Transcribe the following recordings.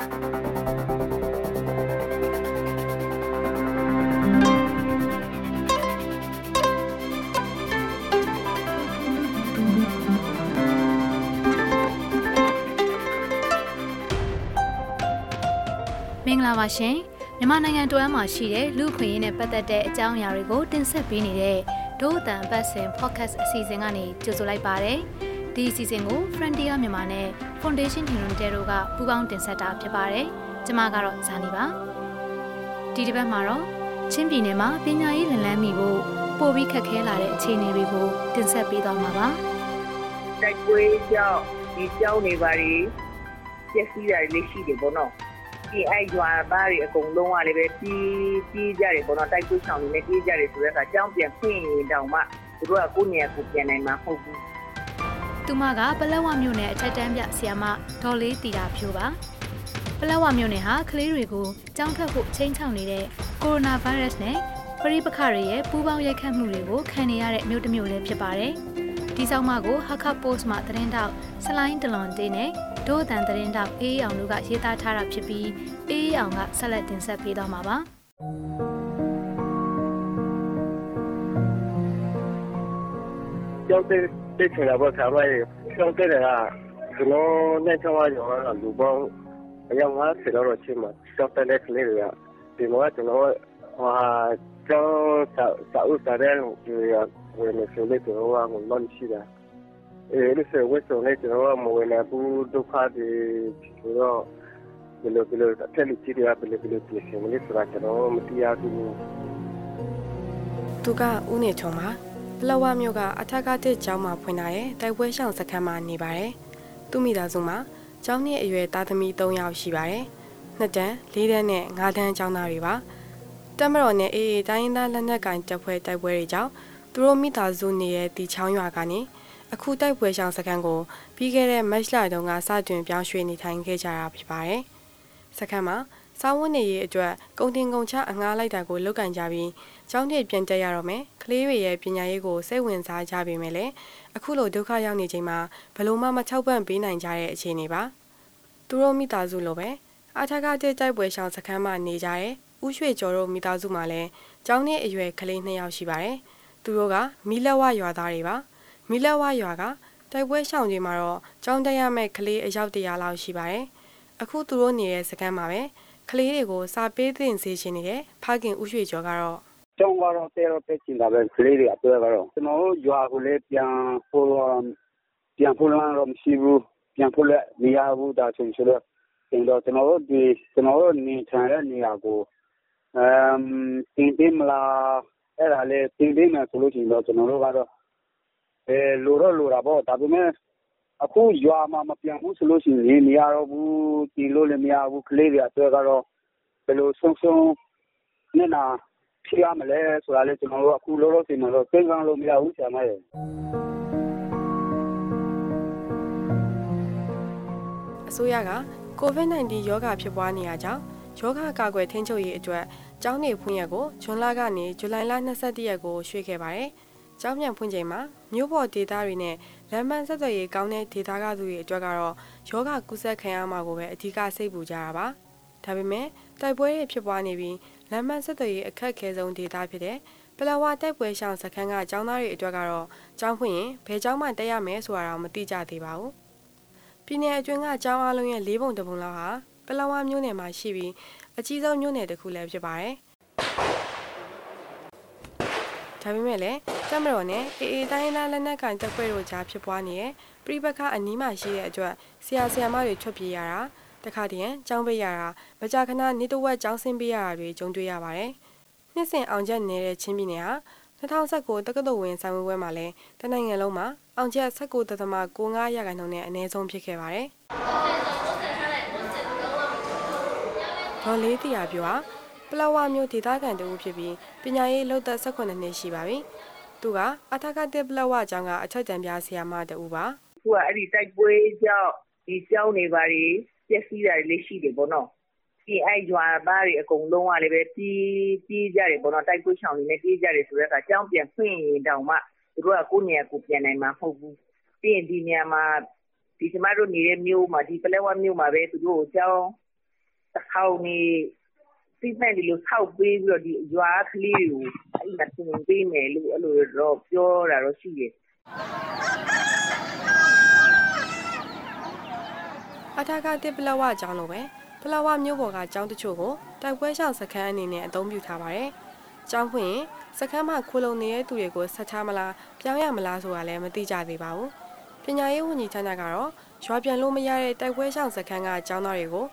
မင်္ဂလာပါရှင်မြန်မာနိုင်ငံတွမ်းမှာရှိတဲ့လူခွင့်ရင်းနဲ့ပတ်သက်တဲ့အကြောင်းအရာတွေကိုတင်ဆက်ပေးနေတဲ့ဒို့အတန်ပတ်စင် podcast အစီအစဉ်ကနေကြိုဆိုလိုက်ပါတယ် ဒီအစီအစဉ်ကို Frontier မြန်မာနဲ့ Foundation Humanitarian တို့ကပူးပေါင်းတင်ဆက်တာဖြစ်ပါတယ်ကျွန်မကတော့ဇာနီပါဒီတစ်ပတ်မှာတော့ချင်းပြည်နယ်မှာပညာရေးလန်လန်းမိဖို့ပို့ပြီးခက်ခဲလာတဲ့အခြေအနေတွေကိုတင်ဆက်ပေးသွားမှာပါတိုက်ပွဲကြောင့်ဒီကြောင်းနေပါလေပျက်စီးတာလေးရှိတယ်ပေါ့နော်ဒီအဲ့ရွာသားတွေအကုန်လုံးကလည်းပဲပြီးပြီးကြတယ်ပေါ့နော်တိုက်ပွဲဆောင်နေနဲ့ပြီးကြတယ်ဆိုတဲ့အခါကြောင်းပြန်ဖွင့်ရင်တောင်မှသူတို့ကကိုယ့်နေရာကိုပြန်နိုင်မှာမဟုတ်ဘူး သူမကပလက်ဝမြို့နယ်အထက်တန်းပြဆီယာမဒေါ်လေးတီတာဖြိုးပါပလက်ဝမြို့နယ်ဟာကလေးတွေကိုကြောင်းထွက်ဖို့ချိန်ချောင်းနေတဲ့ကိုရိုနာဗိုင်းရပ်စ်နဲ့ပရိပခတွေရဲ့ပူးပေါင်းရိုက်ခတ်မှုတွေကိုခံနေရတဲ့မြို့တစ်မြို့လည်းဖြစ်ပါတယ်ဒီဆောင်မကို Hakka Post မှာသတင်းတောက်စလိုင်းတလွန်တေးနဲ့ဒို့အတန်သတင်းတောက်အေးအောင်တို့ကရေးသားထားတာဖြစ်ပြီးအေးအောင်ကဆက်လက်တင်ဆက်ပေးတော့မှာပါကျောင်းတဲ့ တဲ့ချင်တာပေါ့ ဆရာမကြီးကျောင်းတဲ့ကကျွန်တော်နဲ့ချောင်းရရောလူပေါင်း အယောက်50လောက်တော့ချင်းမှာကျောင်းတဲ့ ကလေးတွေက ဒီမှာကျွန်တော်ဟာကျောင်းစာစာဥစားတဲ့လူတွေဝင်နေဆိုလို့ကျွန်တော်ကငုံလို့ရှိတာအဲလို့ဆိုဝတ်စုံလေးကျွန်တော်ကမဝင်နိုင်ဘူး ဒုက္ခတွေဆိုတော့ဘယ်လိုဘယ်လိုအထက်လူကြီးတွေကဘယ်လိုဘယ်လို ပြင်ဆင်မလဲဆိုတာ ကျွန်တော်မသိရဘူး သူက ဦးနေချုံပါ ပလဝမြို့ကအထက်ကတစ်ကျောင်းမှာဖွင့်ထားတဲ့တိုက်ပွဲရှောင်စခန်းမှာနေပါတယ်သူမိသားစုမှာကျောင်းနှစ်အရွယ်သားသမီး3ယောက်ရှိပါတယ်နှစ်တန်း၄တန်းနဲ့၅တန်းကျောင်းသားတွေပါတက်မတော်နဲ့အေးအေးတိုင်းရင်းသားလက်နက်ကင်တပ်ဖွဲ့တိုက်ပွဲတွေကြောင့်သူတို့မိသားစုနေတဲ့တီချောင်းရွာကနေအခုတိုက်ပွဲရှောင်စခန်းကိုပြီးခဲ့တဲ့မတ်လတုန်းကစတင်ပြောင်းရွှေ့နေထိုင်ခဲ့ကြတာဖြစ်ပါတယ်။စခန်းမှာ စားဝတ်နေရေးအတွက်ကုန်တင်ကုန်ချအငှားလိုက်တာကိုလုပ်ကင်ကြပြီးကျောင်းထည့်ပြန်တက်ရတော့မယ်။ကလေးတွေရဲ့ပညာရေးကိုစိတ်ဝင်စားကြပေမဲ့လည်းအခုလိုဒုက္ခရောက်နေချိန်မှာဘလို့မှမချောက်ပံ့ပေးနိုင်ကြတဲ့အခြေအနေပါ။သူတို့မိသားစုလိုပဲအထက်ကတဲ့တိုက်ပွဲရှောင်စခန်းမှာနေကြတဲ့ဦးရွှေကျော်တို့မိသားစုမှာလည်းကျောင်းနဲ့အရွယ်ကလေးနှစ်ယောက်ရှိပါတယ်။သူတို့ကမီလက်ဝရွာသားတွေပါ။မီလက်ဝရွာကတိုက်ပွဲရှောင်တွေမှာတော့ကြောင်းတက်ရမဲ့ကလေးအယောက်တရာလောက်ရှိပါတယ်။အခုသူတို့နေတဲ့စခန်းမှာပဲ ကလေးတွေကိုစာပေးသင်စေချင်နေတဲ့ဖခင်ဦးရွှေကျော်ကတော့ကျောင်းကတော့တဲတော့ပဲချင်တာပဲကလေးတွေအတွက်ကတော့ကျွန်တော်တို့ရွာကိုလည်းပြန်ဖို့ပြန်ဖို့လာတော့မရှိဘူးပြန်ဖို့လည်းမရဘူးဒါဆိုရင်တော့ကျွန်တော်ကျွန်တော်တို့ဒီကျွန်တော်တို့နေထိုင်တဲ့နေရာကိုအမ်တင်တင်မလားအဲ့ဒါလေတင်တင်မယ်ဆိုလို့ရှိရင်တော့ကျွန်တော်တို့ကတော့လိုတော့လိုတာပေါ့။ဒါပေမဲ့ အခုရွာမှာမပြန်ဘူးဆိုလို့ရှိရင်နေမရတော့ဘူး။တင်လို့လည်း မရဘူး။ကလေးတွေအတွက်ကတော့ ဘယ်လိုဆုံးရှုံးနစ်နာ ဖြစ်ရမလဲဆိုတာလည်း ကျနော်တို့ အခုလောလောဆယ်မှာတော့ စဉ်းစားလို့ မရဘူးဆရာမရယ်။အစိုးရက COVID-19 ရောဂါဖြစ်ပွားနေတာကြောင့် ရောဂါကာကွယ်ထိန်းချုပ်ရေးအတွက် ကျောင်းနေဖွင့်ရက်ကို ဇွန်လကနေ ဇူလိုင်လ22ရက်ကို ရွှေ့ခဲ့ပါတယ်။ ကျောင်းပြန်ဖွင့်ချိန်မှာမြို့ပေါ်ဒေသတွေနဲ့လမ်းမဆက်သွယ်ရေးကောင်းတဲ့ဒေသကသူတွေအတွက်ကတော့ယောဂကုသခံရမှာကိုပဲအဓိကစိတ်ပူကြတာပါ။ဒါပေမဲ့တိုက်ပွဲတွေဖြစ်ပွားနေပြီးလမ်းမဆက်သွယ်ရေးအခက်ခဲဆုံးဒေသဖြစ်တဲ့ပလဝတိုက်ပွဲရှောင်စခန်းကကျောင်းသားတွေအတွက်ကတော့ကျောင်းဖွင့်ရင်ဘယ်ကျောင်းမှတက်ရမယ်ဆိုတာတော့မသိကြသေးပါဘူး။ပြည်내အတွင်းကကျောင်းအလုံးရဲ့၄ပုံတပုံလောက်ဟာပလဝမြို့နယ်မှာရှိပြီးအကြီးဆုံးမြို့နယ်တစ်ခုလည်းဖြစ်ပါတယ်။ ဒါပေမဲ့လည်းတက်မတော်နဲ့အေအေတိုင်းသားလက်နက်ကင်တပ်ဖွဲ့တို့ကြားဖြစ်ပွားနေတဲ့ပြိပခအနီးမှာရှိတဲ့အတွက်ဆရာဆရာမတွေထွက်ပြေးရတာတခါတည်းကျောင်းပေးရတာမကြာခဏနေတဝက်ကျောင်းဆင်းပေးရတာတွေကြုံတွေ့ရပါတယ်။နှစ်စဉ်အောင်ချက်နေတဲ့ချင်းပြည်နယ်ဟာ2019တက္ကသိုလ်ဝင်ဆိုင်ဝဲဝဲမှာလည်းတနိုင်ငံလုံးမှာအောင်ချက်19.65ရာခိုင်နှုန်းနဲ့အနည်းဆုံးဖြစ်ခဲ့ပါတယ်။ဒေါ်လေးတရာပြောဟာ ပလဝမျိုးဒေသခံတဦးဖြစ်ပြီးပညာရေးလုပ်သက်18နှစ်ရှိပါပြီ။သူကအထက်ကတက်ပလဝကျောင်းကအချက်တံပြဆရာမတူပါ။အခုကအဲ့ဒီတိုက်ပွဲကြောင့်ဒီကျောင်းနေပါလေပျက်စီးတာလေးရှိတယ်ပေါ့နော်။ဒီအဲ့ရွာသားတွေအကုန်လုံးကလည်းပဲပြီးပြီးကြတယ်ပေါ့နော်တိုက်ပွဲဆောင်နေနဲ့ပြီးကြတယ်ဆိုတော့အခါကျောင်းပြန်ဖွင့်ရင်တောင်မှသူတို့ကကိုယ့်နေရာကိုပြန်နိုင်မှာမဟုတ်ဘူး။ပြီးရင်ဒီနေရာမှာဒီကျမတို့နေတဲ့မြို့မှာဒီပလက်ဝမြို့မှာပဲသူတို့ကိုကျောင်းတစ်ခေါင်နေ စီမံဒီလိုဆောက်ပေးပြီးတော့ဒီရွာကလေးကိုအဲ့ဒါသင်ပေးမယ်လို့အဲ့လိုတော့ပြောတာတော့ရှိတယ်အထာကတစ်ပလဝကျောင်းလိုပဲပလဝမြို့ပေါ်ကကျောင်းတချို့ကိုတိုက်ပွဲရှောင်စခန်းအနေနဲ့အသုံးပြုထားပါတယ်။ကျောင်းဖွင့်ရင်စခန်းမှာခိုလုံနေတဲ့သူတွေကိုဆက်ချမလားပြောင်းရမလားဆိုတာလည်းမသိကြသေးပါဘူး။ပညာရေးဝန်ကြီးဌာနကတော့ရွာပြန်လို့မရတဲ့တိုက်ပွဲရှောင်စခန်းကကျောင်းသားတွေကို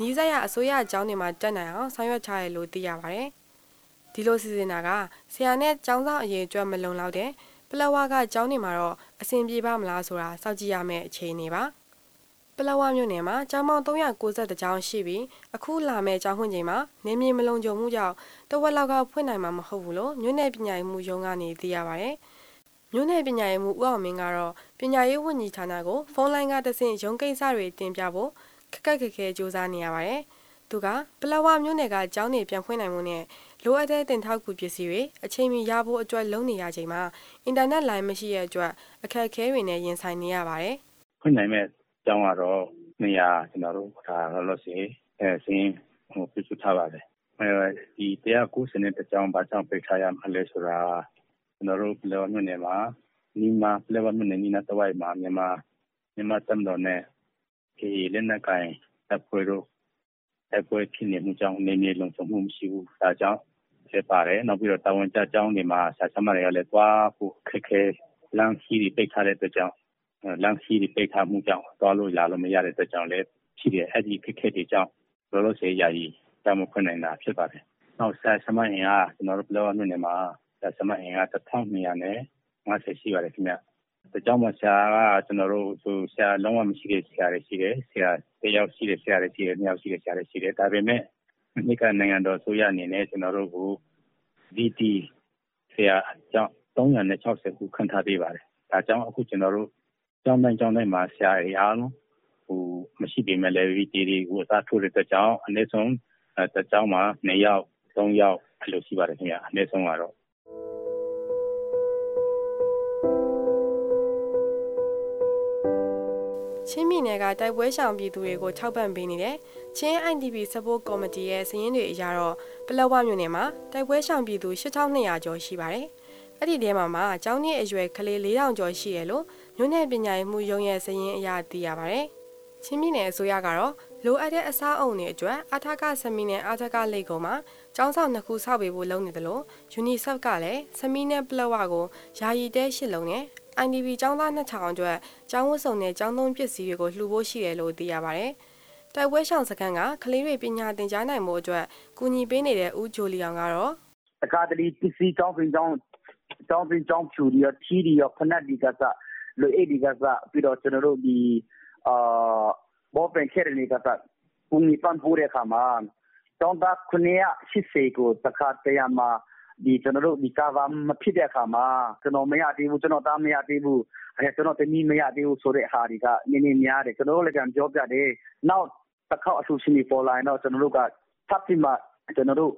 နီးစပ်ရအစိုးရကျောင်းတွေမှာတက်နိုင်အောင်ဆောင်ရွက်ထားရလို့သိရပါတယ်။ဒီလိုစီစဉ်တာကဆရာနဲ့ကျောင်းသားအရေးအတွက်မလုံလောက်တဲ့ပလဝကကျောင်းတွေမှာတော့အဆင်ပြေပါမလားဆိုတာစောင့်ကြည့်ရမယ့်အခြေအနေပါ။ပလောဝမြို့နယ်မှာကျောင်းပေါင်း390ကျောင်းရှိပြီးအခုလာမယ့်ကျောင်းဖွင့်ချိန်မှာနေမြေမလုံခြုံမှုကြောင့်တဝက်လောက်ကဖွင့်နိုင်မှာမဟုတ်ဘူးလို့မြို့နယ်ပညာရေးမှူးရုံးကနေသိရပါဗျ။မြို့နယ်ပညာရေးမှူးဦးအောင်မင်းကတော့ပညာရေးဝန်ကြီးဌာနကိုဖုန်းလိုင်းကတဆင့်ရုံးကိစ္စတွေတင်ပြဖို့ ခက်ခက်ခက်ခဲစ조사နေရပါတယ်။သူကပလောဝမြို့နယ်ကကျောင်းတွေပြန်ဖွင့်နိုင်မှုနဲ့လိုအပ်တဲ့တင်ထောက်ကူပစ္စည်းတွေအချိန်မီရဖို့အတွက်လုပ်နေရချိန်မှာအင်တာနက်လိုင်းမရှိတဲ့အတွက်အခက်အခဲတွေနဲ့ရင်ဆိုင်နေရပါတယ်။ဖွင့်နိုင်မဲ့ကျောင်းကတော့နေရာကျွန်တော်တို့ဒါလောလောဆယ်အဲစင်းဟိုပြုစုထားပါတယ်အဲဒီတရားကိုစနစ်တကြောင်ဘာကြောင့်ပိတ်ထားရမှာလဲဆိုတာကျွန်တော်တို့လောမြို့နယ်မှာနီမာလောမြို့နယ်နီနာတဝိုက်မှာမြန်မာမြန်မာတမ်တော်နဲ့ ဒီလက်နက်ကိုင်တပ်ဖွဲ့တို့တပ်ဖွဲ့ဖြစ်နေမှုကြောင့်နေနေလုံခြုံမှုမရှိဘူး ဒါကြောင့်ဖြစ်ပါတယ် နောက်ပြီးတော့ တာဝန်ကျကျောင်းတွေမှာ ဆရာ ဆရာမတွေကလည်း သွားဖို့ခက်ခဲ လမ်းကြီးတွေ ပိတ်ထားတဲ့အတွက်ကြောင့် လမ်းခရီးတွေ ပိတ်ထားမှုကြောင့် သွားလို့လာလို့ မရတဲ့အတွက်ကြောင့်လည်းရှိတယ်။အဲဒီအခက်အခဲတွေကြောင့် လောလောဆယ် ယာယီကျောင်းမဖွင့်နိုင်တာ ဖြစ်ပါတယ်။နောက် ဆရာ၊ဆရာမအင်အား ကျနော်တို့ ပလက်ဝမြို့နယ်မှာ ဆရာ၊ဆရာမအင်အား ၁,၂၅၀ ရှိပါတယ်ခင်ဗျ။တ ကျောင်းမှာ ဆရာကကျနော်တို့ဆရာလုံးဝမရှိတဲ့ ဆရာတွေရှိတယ်။ဆရာတယောက်ရှိတဲ့ဆရာတွေရှိတယ်။နှစ်ယောက်ရှိတဲ့ဆရာတွေရှိတယ်။ဒါပေမယ့်မနှစ်က နိုင်ငံတော်အစိုးရအနေနဲ့ ကျနော်တို့ကို VT ဆရာအကြောင်း၃၆၀ခုခန့်ထားပေးပါတယ်။ဒါကြောင့် အခု ကျနော်တို့ ကျောင်းတိုင်း ကျောင်းတိုင်းမှာ ဆရာတွေအားလုံးဟိုမရှိပေမဲ့လည်း VT တွေကို အစားထိုးတဲ့အတွက်ကြောင့် အနည်းဆုံးတစ်ကျောင်းမှာ2ယောက်3ယောက် အဲ့လိုရှိပါတယ်ခင်ဗျ အနည်းဆုံးကတော့ ချင်းပြည်နယ်ကတိုက်ပွဲရှောင်ပြည်သူတွေကိုထောက်ပံ့ပေးနေတဲ့ချင်း IDP Support Committee ရဲ့စည်ရင်းတွေအရတော့ပလောဝမြို့နယ်မှာတိုက်ပွဲရှောင်ပြည်သူ8200ကျော်ရှိပါတယ်။အဲ့ဒီထဲမှာမှာကျောင်းနှစ်အရွယ်ကလေး4000ကျော်ရှိရလို့မြို့နယ်ပညာရေးမှူးရုံးရဲ့စည်ရင်းအရသိရပါဗျ။ချင်းပြည်နယ်အစိုးရကတော့လိုအပ်တဲ့အစားအုံတွေအတွက်အာထကဆမီနဲ့အာထကလိတ်ကုံမှာကျောင်းဆောင်နှစ်ခုဆောက်ပေးဖို့လုပ်နေတယ်လို့ UNICEF ကလည်းဆမီနဲ့ပလက်ဝကိုယာယီတဲရှစ်လုံးနဲ့ IDP ကျောင်းသား2000အတွက်ကျောင်းဝတ်စုံနဲ့ကျောင်းသုံးပစ္စည်းတွေကိုလှူဖို့ရှိတယ်လို့သိရပါဗျ။တိုက်ပွဲရှောင်စခန်းကကလေးတွေပညာသင်ကြားနိုင်မှုအတွက်ကူညီပေးနေတဲ့ဦးဂျိုလီအောင်ကတော့တကားတလီပစ္စည်းကျောင်းပင်ကျောင်းကျောင်းပင်ကျောင်းဖြူရီရချီရီရဖနက်ဒီကစားလွေအိဒီကစားပြီးတော့ကျွန်တော်တို့ဒီအာဘောပင်ခဲရနေကစားကူညီပန်ပိုးတဲ့ခါမှာတောင်းတခုနှစ်ရှိစေကိုတခါတရမှာဒီ ကျွန်တော်တို့ဒီကာဗာမဖြစ်တဲ့အခါမှာ ကျွန်တော်မရသေးဘူး ကျွန်တော်သား မရသေးဘူးအဲကျွန်တော်တမီး မရသေးဘူးဆိုတဲ့ဟာတွေက နည်းနည်းများတယ် ကျွန်တော်တို့လည်းကြံပြောပြတယ် နောက်တစ်ခေါက်အဆူရှင်ပေါ်လာရင်တော့ ကျွန်တော်တို့က ထပ်ပြီးမှ ကျွန်တော်တို့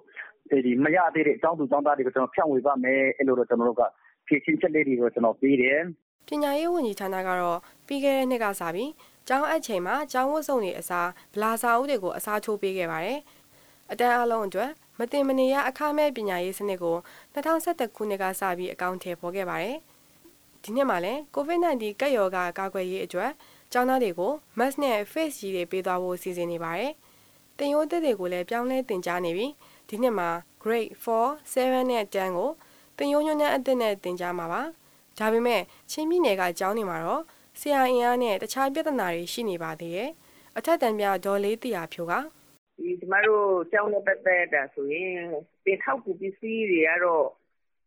ဒီမရသေးတဲ့အကြောင်းသူအကြောင်းသားတွေကိုကျွန်တော်ဖြန့်ဝေပါမယ် အဲ့လိုတော့ ကျွန်တော်တို့က ဖြည့်ချင်းချက်လေးတွေကို ကျွန်တော်ပေးတယ် ပညာရေးဝန်ကြီးဌာနကတော့ ပြီးခဲ့တဲ့နှစ်ကစပြီး ကျောင်းအပ်ချိန်မှာ ကျောင်းဝတ်စုံတွေအစား ဗလာစာအုပ်တွေကို အစားထိုးပေးခဲ့ပါတယ်။အတန်းအလုံးအတွက် မတင်မနေရအခမဲ့ပညာရေးစနစ်ကို2021ခုနှစ်ကစပြီးအကောင့်ထည့်ပေါ်ခဲ့ပါတယ်။ဒီနှစ်မှာလည်း COVID-19 ကပ်ရောဂါကာကွယ်ရေးအတွက်ကျောင်းသားတွေကို mask နဲ့ face ကြီးတွေပေးသွားဖို့စီစဉ်နေပါတယ်။တင်ရိုးသက်တွေကိုလည်းပြောင်းလဲတင်ကြားနေပြီးဒီနှစ်မှာ grade 4, 7နဲ့10ကိုတင်ရိုးညွှန်းအသစ်နဲ့တင်ကြားမှာပါ။ဒါပေမဲ့ချင်းပြည်နယ်ကကျောင်းတွေမှာတော့ဆရာအင်အားနဲ့တခြားပြဿနာတွေရှိနေပါသေးတယ်။အထက်တန်းပြဒေါ်လေးတီယာဖြိုကဒီ ကျမတို့ကျောင်းနဲ့ပတ်သက်တာဆိုရင်တင်ထောက်ကူပစ္စည်းတွေကတော့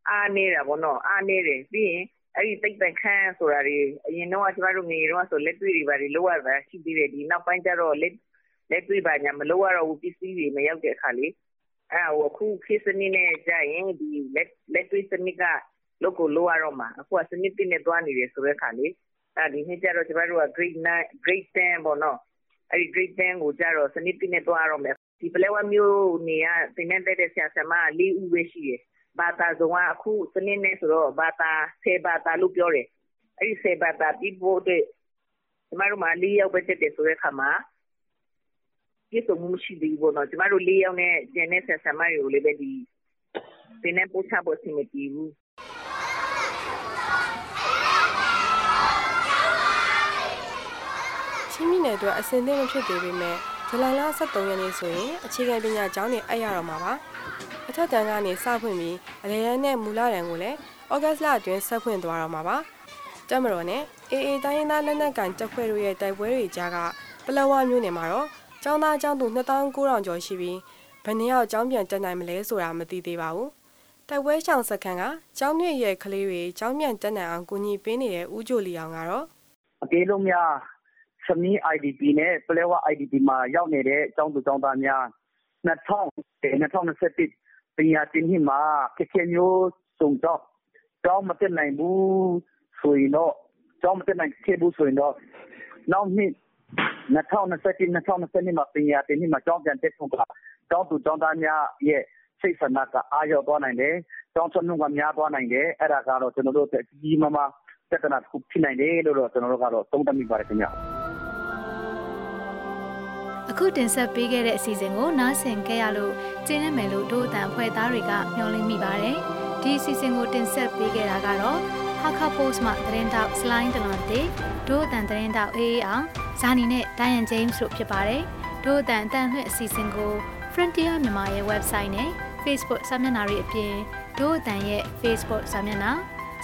အားနေတာပေါ့နော်အားနေတယ်ပြီးရင်အဲ့ဒီတိတ်တန်ခန်းဆိုတာတွေအရင်တော့ကျမတို့ငယ်တော့ဆိုလက်တွေ့တွေပါတွေလောက်ရတာရှိသေးတယ်ဒီနောက်ပိုင်းကျတော့လက်လက်တွေ့ပါညာမလောက်ရတော့ဘူးပစ္စည်းတွေမရောက်တဲ့အခါလေးအဲ့ဟိုအခုခေတ်စနစ်နဲ့ကြာရင်ဒီလက်လက်တွေ့စနစ်ကလုပ်ကိုလုပ်ရတော့မှာအခုကစနစ်တစ်နဲ့သွားနေတယ်ဆိုတဲ့ခါလေအဲဒီနှစ်ကျတော့ကျမတို့က grade 9 grade 10ပေါ့နော်အဲဒီ grade 10ကိုကျတော့စနစ်တစ်နဲ့သွားရတော့မယ် ဒီပလဲဝမျိုးနေရတင်တဲ့တဲ့ ဆရာ ဆရာမ၄ဦးပဲရှိတယ် ဘာသာစုံက အခုစနစ်နဲ့ဆိုတော့ ဘာသာ10ဘာသာလို့ ပြောတယ် အဲဒီ10ဘာသာပြီးဖို့အတွက် ကျမတို့မှ၄ယောက်ပဲ တက်တယ်ဆိုတဲ့ခါမှာ ပြည့်စုံမှု မရှိသေးဘူးပေါ့နော် ကျမတို့ ၄ ယောက်နဲ့ ကျန်တဲ့ဆက်ဆံမတွေကိုလည်းပဲ ဒီသင်တန်းပို့ချဖို့ အဆင်မပြေဘူး ချင်းမြင့်နယ်အတွက်အစင်သင့်မဖြစ်သေးပေမဲ့ ဇူလိုင်လ23ရက်နေ့ဆိုရင်အခြေခံပညာကျောင်းတွေအပ်ရတော့မှာပါအထက်တန်းကနေစဖွင့်ပြီးအလဲရန်နဲ့မူလတန်းကိုလည်းဩဂတ်လအတွင်းဆက်ဖွင့်သွားတော့မှာပါတမတော်နဲ့အေအေတိုင်းရင်းသားလက်နက်ကန်တပ်ဖွဲ့တို့ရဲ့တိုက်ပွဲတွေကြားကပလဝမျိုးနယ်မှာတော့ကျောင်းသားကျောင်းသူ2900ကျော်ရှိပြီးဘယ်နှစ်ယောက်ကျောင်းပြန်တက်နိုင်မလဲဆိုတာမသိသေးပါဘူးတိုက်ပွဲရှောင်စခန်းကကျောင်းမြင့်ရဲ့ကလေးတွေကျောင်းပြန်တက်နိုင်အောင်ကူညီပေးနေတဲ့ဦးဂျိုလီအောင်ကတော့အပြေလုံးများ စမီ IDP နဲ့ ပလဲဝ IDP မှာ ရောက်နေတဲ့ ကျောင်းသူကျောင်းသားများ2000 2021ပညာတင်နှစ်မှာခက်ခဲမျိုးစုံတော့ကျောင်းမတက်နိုင်ဘူးဆိုရင်တော့ကျောင်းမတက်နိုင်ခဲ့ဘူးဆိုရင်တော့နောက်နှစ်2021 2022မှာပညာတင်နှစ်မှာ ကျောင်းပြန်တက်ဖို့က ကျောင်းသူကျောင်းသားများရဲ့ စိတ်ဆန္ဒက အားရောက်သွားနိုင်တယ်။ကျောင်းထွက်နှုန်းက များသွားနိုင်တယ်။အဲ့ဒါကတော့ ကျွန်တော်တို့အတွက် ကြီးကြီးမားမား ပြဿနာတစ်ခု ဖြစ်နိုင်တယ်လို့တော့ကျွန်တော်တို့ကတော့ သုံးသပ်မိပါတယ်ခင်ဗျ။ အခုတင်ဆက်ပေးခဲ့တဲ့အစီအစဉ်ကိုနားဆင်ခဲ့ရလို့ကျင်းနေမယ်လို့ဒို့အတန်ဖွဲ့သားတွေကမျှော်လင့်မိပါတယ်။ဒီအစီအစဉ်ကိုတင်ဆက်ပေးခဲ့တာကတော့ဟာခါပို့စ်မှသတင်းတောက်စလိုင်းတလွန်တေဒို့အတန်သတင်းတောက်အေးအေးအောင်ဇာနီနဲ့ဒိုင်ယန်ဂျိမ်းစ်တို့ဖြစ်ပါတယ်။ဒို့အတန်အတန်လွှင့်အစီအစဉ်ကို Frontier မြန်မာရဲ့ website နဲ့ Facebook စာမျက်နှာတွေအပြင်ဒို့အတန်ရဲ့ Facebook စာမျက်နှာ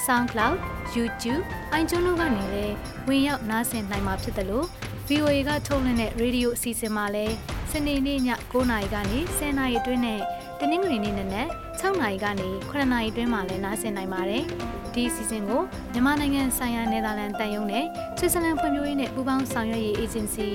SoundCloud, YouTube, iTunes တို့ကနေလည်းဝင်ရောက်နားဆင်နိုင်မှာဖြစ်တယ်လို့ VOA ကထုတ်လွှင့်တဲ့ရေဒီယိုအစီအစဉ်မှာလည်းစနေနေ့ည9:00နာရီကနေ10:00နာရီအတွင်းနဲ့တနင်္ဂနွေနေ့နနက်6:00နာရီကနေ9:00နာရီအတွင်းမှာလည်းနားဆင်နိုင်ပါတယ်။ဒီအစီအစဉ်ကိုမြန်မာနိုင်ငံဆိုင်ရာနယ်သာလန်တန်ယုံနဲ့ဆွစ်ဇာလန်ဖွံ့ဖြိုးရေးနဲ့ပူးပေါင်းဆောင်ရွက်ရေးအေဂျင်စီ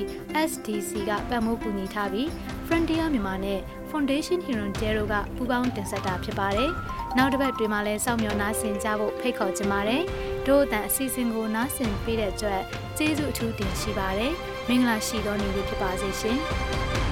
SDC ကပံ့ပိုးကူညီထားပြီး Frontier မြန်မာနဲ့ Foundation Huron Jero ကပူးပေါင်းတင်ဆက်တာဖြစ်ပါတယ်။နောက်တစ်ပတ်တွင်မှလည်းစောင့်မျှော်နားဆင်ကြဖို့ဖိတ်ခေါ်ချင်ပါတယ်။ တို့အတန်အစီအစဉ်ကိုနားဆင်ပေးတဲ့အတွက်ကျေးဇူးအထူးတင်ရှိပါတယ်။မင်္ဂလာရှိသောနေ့လေးဖြစ်ပါစေရှင်။